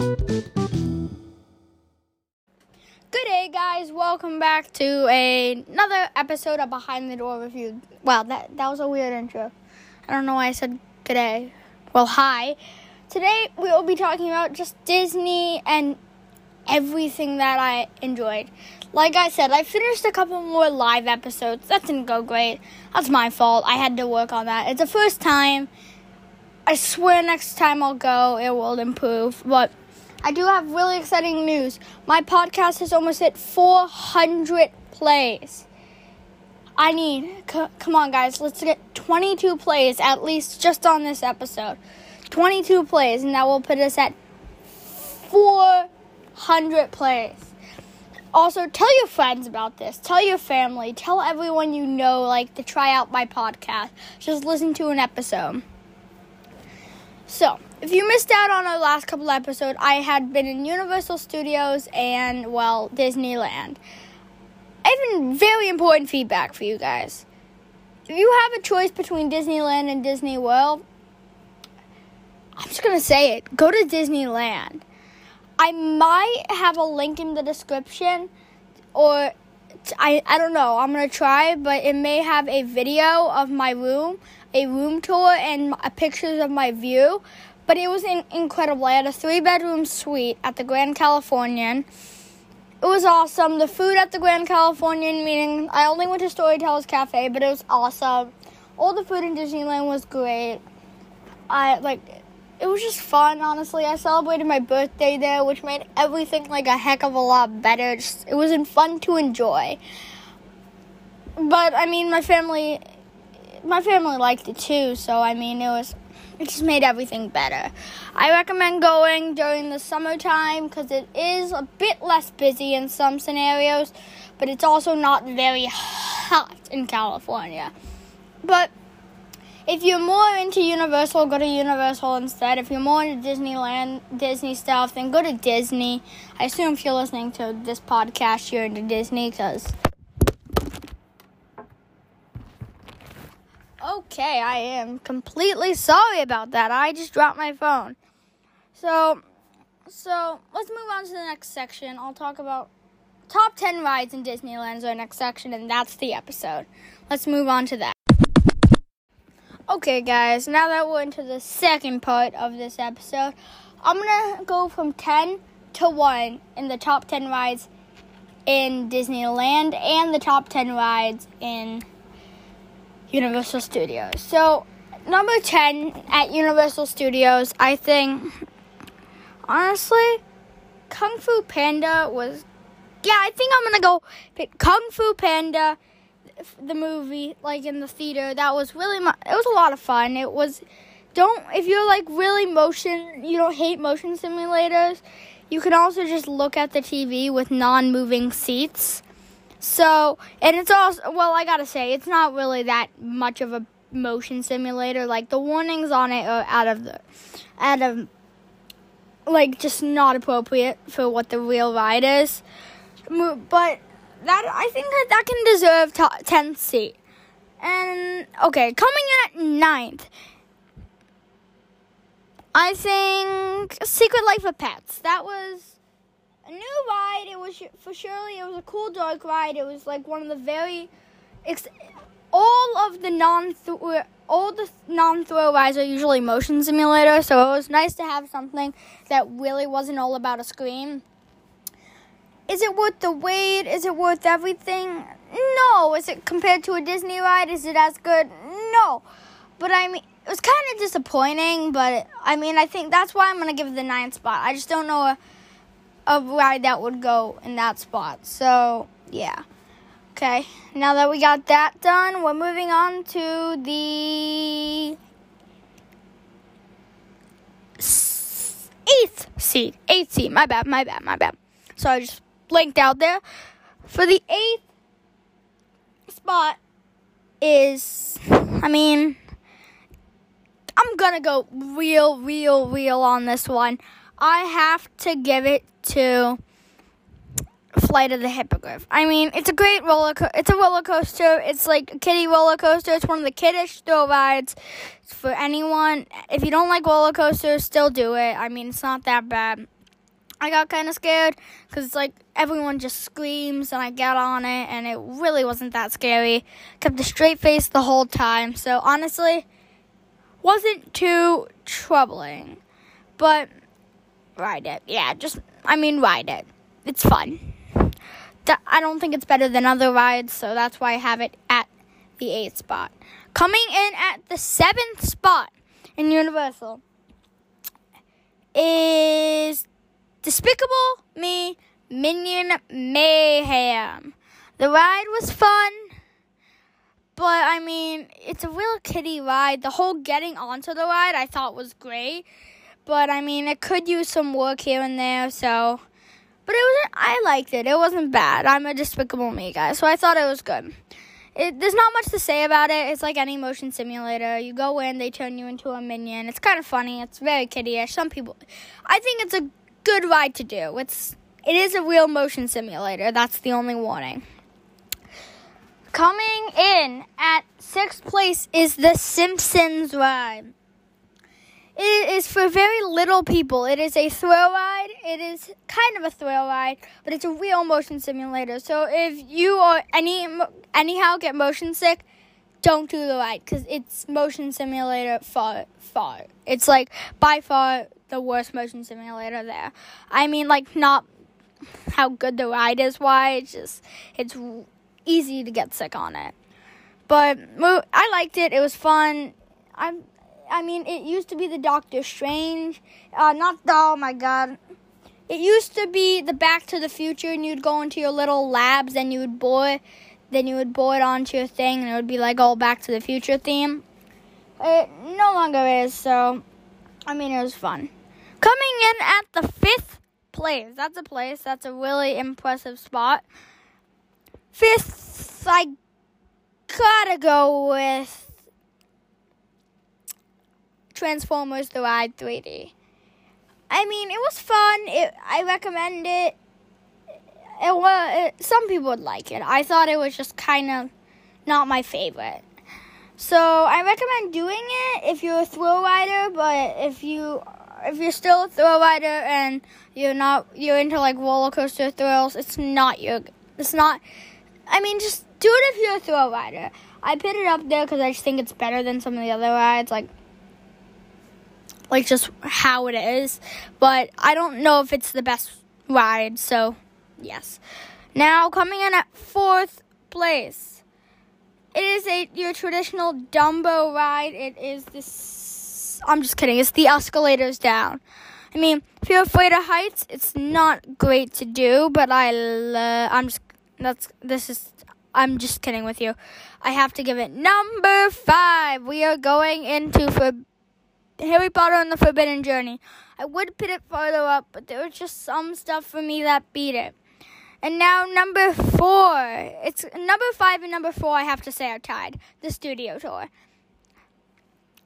Good day, guys. Welcome back to a, another episode of Behind the Door Review. Wow, that, that was a weird intro. I don't know why I said good day. Well, hi. Today we will be talking about just Disney and everything that I enjoyed. Like I said, I finished a couple more live episodes. That didn't go great. That's my fault. I had to work on that. It's the first time. I swear next time I'll go, it will improve. But I do have really exciting news. My podcast has almost hit 400 plays. I need, c- come on, guys, let's get 22 plays at least just on this episode. 22 plays, and that will put us at 400 plays. Also, tell your friends about this. Tell your family. Tell everyone you know, like, to try out my podcast. Just listen to an episode. So, if you missed out on our last couple episodes, I had been in Universal Studios and, well, Disneyland. I have very important feedback for you guys. If you have a choice between Disneyland and Disney World, I'm just going to say it go to Disneyland. I might have a link in the description, or I, I don't know, I'm going to try, but it may have a video of my room, a room tour, and pictures of my view. But it was in, incredible. I had a three bedroom suite at the Grand Californian. It was awesome. The food at the Grand Californian, meaning I only went to Storytellers Cafe, but it was awesome. All the food in Disneyland was great. I like it was just fun, honestly. I celebrated my birthday there, which made everything like a heck of a lot better. Just, it wasn't fun to enjoy. But I mean, my family, my family liked it too. So I mean, it was, it just made everything better. I recommend going during the summertime because it is a bit less busy in some scenarios, but it's also not very hot in California. But if you're more into Universal, go to Universal instead. If you're more into Disneyland, Disney stuff, then go to Disney. I assume if you're listening to this podcast, you're into Disney because. Okay, I am completely sorry about that. I just dropped my phone. So, so let's move on to the next section. I'll talk about top 10 rides in Disneyland is our next section, and that's the episode. Let's move on to that. Okay, guys, now that we're into the second part of this episode, I'm gonna go from 10 to 1 in the top 10 rides in Disneyland and the top 10 rides in Universal Studios. So, number 10 at Universal Studios, I think, honestly, Kung Fu Panda was. Yeah, I think I'm gonna go pick Kung Fu Panda the movie like in the theater that was really mu- it was a lot of fun. It was don't if you're like really motion you don't hate motion simulators you can also just look at the tv with non-moving seats. So and it's also well i gotta say it's not really that much of a motion simulator. Like the warnings on it are out of the out of like just not appropriate for what the real ride is. But that I think that that can deserve top 10th seat. And okay, coming in at ninth, I think Secret Life of Pets. That was a new ride. It was for surely it was a cool dog ride. It was like one of the very ex- all of the non all the non thrill rides are usually motion simulators, so it was nice to have something that really wasn't all about a screen. Is it worth the wait? Is it worth everything? No. Is it compared to a Disney ride? Is it as good? No. But I mean, it was kind of disappointing. But I mean, I think that's why I'm gonna give it the ninth spot. I just don't know a, a ride that would go in that spot. So yeah. Okay. Now that we got that done, we're moving on to the eighth seat. Eighth seat. My bad. My bad. My bad. So I just blinked out there. For the eighth spot is, I mean, I'm gonna go real, real, real on this one. I have to give it to Flight of the Hippogriff. I mean, it's a great roller. Co- it's a roller coaster. It's like a kiddie roller coaster. It's one of the kiddish thrill rides for anyone. If you don't like roller coasters, still do it. I mean, it's not that bad. I got kind of scared because it's like everyone just screams and I get on it and it really wasn't that scary. Kept a straight face the whole time. So honestly, wasn't too troubling. But ride it. Yeah, just I mean ride it. It's fun. I don't think it's better than other rides, so that's why I have it at the eighth spot. Coming in at the seventh spot in Universal is Despicable Me Minion Mayhem. The ride was fun, but I mean, it's a real kiddie ride. The whole getting onto the ride I thought was great, but I mean, it could use some work here and there, so. But it was I liked it. It wasn't bad. I'm a Despicable Me guy, so I thought it was good. It, there's not much to say about it. It's like any motion simulator. You go in, they turn you into a minion. It's kind of funny. It's very kiddie-ish. Some people, I think it's a good ride to do. It's it is a real motion simulator. That's the only warning. Coming in at sixth place is the Simpsons ride. It is for very little people. It is a thrill ride. It is kind of a thrill ride, but it's a real motion simulator. So if you or any anyhow get motion sick, don't do the ride because it's motion simulator far far. It's like by far the worst motion simulator there. I mean, like not how good the ride is. Why it's just it's easy to get sick on it. But I liked it. It was fun. I'm I mean, it used to be the Doctor Strange. Uh, not oh my god. It used to be the Back to the Future, and you'd go into your little labs, and you would boy then you would board onto your thing, and it would be like all Back to the Future theme. It no longer is, so I mean, it was fun. Coming in at the fifth place. That's a place. That's a really impressive spot. Fifth, I gotta go with Transformers The Ride 3D. I mean, it was fun. It, I recommend it. It was. It, some people would like it. I thought it was just kind of not my favorite. So I recommend doing it if you're a thrill rider. But if you if you're still a thrill rider and you're not you're into like roller coaster thrills, it's not your. It's not. I mean, just do it if you're a thrill rider. I put it up there because I just think it's better than some of the other rides. Like like just how it is. But I don't know if it's the best ride, so yes. Now coming in at fourth place. It is a your traditional Dumbo ride. It is this I'm just kidding. It's the escalators down. I mean, if you're afraid of heights, it's not great to do, but I uh, I'm just that's this is I'm just kidding with you. I have to give it number 5. We are going into for Harry Potter and the Forbidden Journey. I would put it farther up, but there was just some stuff for me that beat it. And now number four. It's number five and number four. I have to say are tied. The studio tour.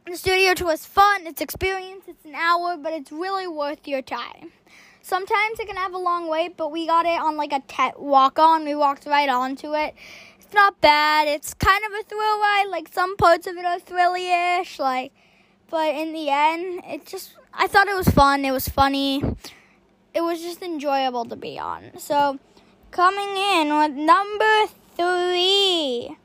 The studio tour is fun. It's experience. It's an hour, but it's really worth your time. Sometimes it can have a long wait, but we got it on like a te- walk on. We walked right onto it. It's not bad. It's kind of a thrill ride. Like some parts of it are thrilly ish. Like but in the end, it just I thought it was fun. It was funny. It was just enjoyable to be on. So, coming in with number three.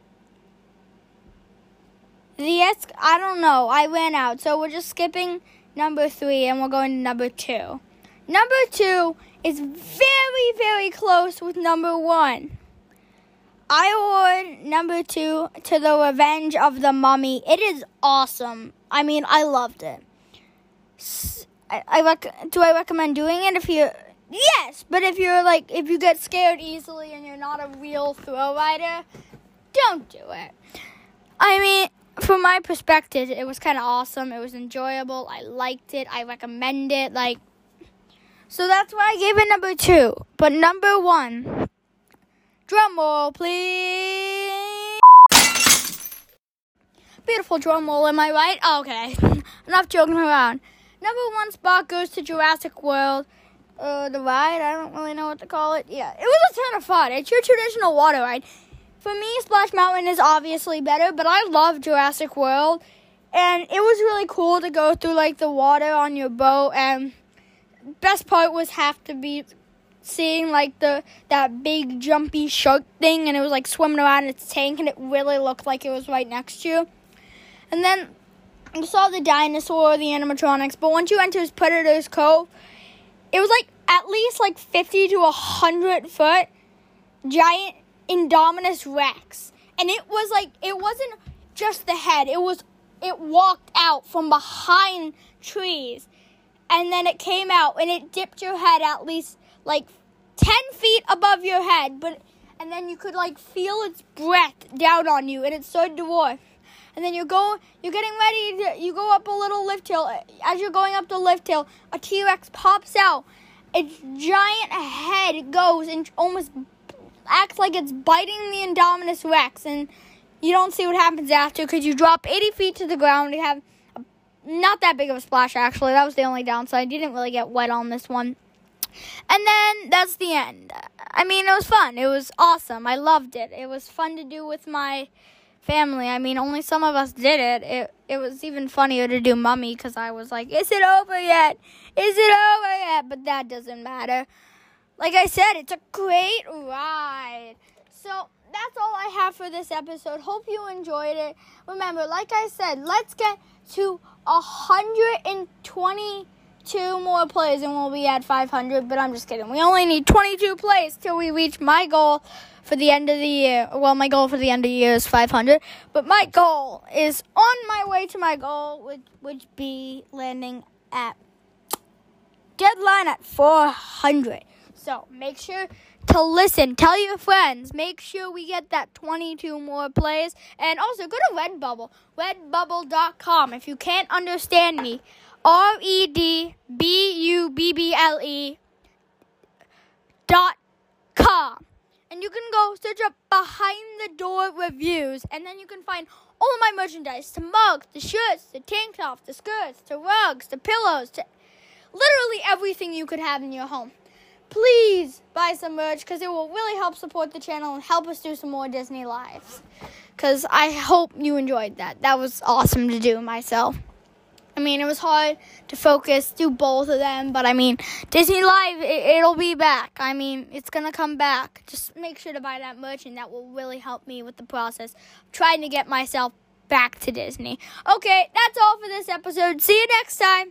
The S, I don't know. I ran out. So we're just skipping number three and we're going to number two. Number two is very, very close with number one. I award number two to The Revenge of the Mummy. It is awesome. I mean, I loved it. I, I rec- do I recommend doing it if you yes, but if you're like if you get scared easily and you're not a real thrill rider, don't do it. I mean, from my perspective, it was kind of awesome. It was enjoyable. I liked it. I recommend it. Like, so that's why I gave it number two. But number one, drum roll, please. Beautiful drum roll, am I right? Oh, okay. Enough joking around. Number one spot goes to Jurassic World. Uh, the ride, I don't really know what to call it. Yeah, it was a ton of fun. It's your traditional water ride. For me, Splash Mountain is obviously better, but I love Jurassic World. And it was really cool to go through like the water on your boat and best part was have to be seeing like the that big jumpy shark thing and it was like swimming around in its tank and it really looked like it was right next to you. And then you saw the dinosaur, the animatronics, but once you enter Predator's Cove, it was like at least like 50 to 100 foot giant Indominus Rex. And it was like, it wasn't just the head, it was, it walked out from behind trees. And then it came out and it dipped your head at least like 10 feet above your head, but, and then you could like feel its breath down on you and it started to dwarf and then you go, you're getting ready to, you go up a little lift hill. As you're going up the lift hill, a T Rex pops out. Its giant head goes and almost acts like it's biting the Indominus Rex, and you don't see what happens after because you drop 80 feet to the ground. You have not that big of a splash, actually. That was the only downside. You didn't really get wet on this one. And then that's the end. I mean, it was fun. It was awesome. I loved it. It was fun to do with my family. I mean, only some of us did it. It it was even funnier to do mummy because I was like, "Is it over yet? Is it over yet?" But that doesn't matter. Like I said, it's a great ride. So that's all I have for this episode. Hope you enjoyed it. Remember, like I said, let's get to 122 more plays and we'll be at 500. But I'm just kidding. We only need 22 plays till we reach my goal for the end of the year. Well, my goal for the end of the year is 500, but my goal is on my way to my goal, which would be landing at deadline at 400. So make sure to listen. Tell your friends. Make sure we get that 22 more plays. And also go to Redbubble, redbubble.com. If you can't understand me, R E D B U B B L E dot com and you can go search up behind the door reviews and then you can find all of my merchandise the mugs the shirts the tank tops the skirts the rugs the pillows to literally everything you could have in your home please buy some merch because it will really help support the channel and help us do some more disney lives because i hope you enjoyed that that was awesome to do myself I mean, it was hard to focus, do both of them, but I mean, Disney Live, it, will be back. I mean, it's gonna come back. Just make sure to buy that merch, and that will really help me with the process of trying to get myself back to Disney. Okay, that's all for this episode. See you next time.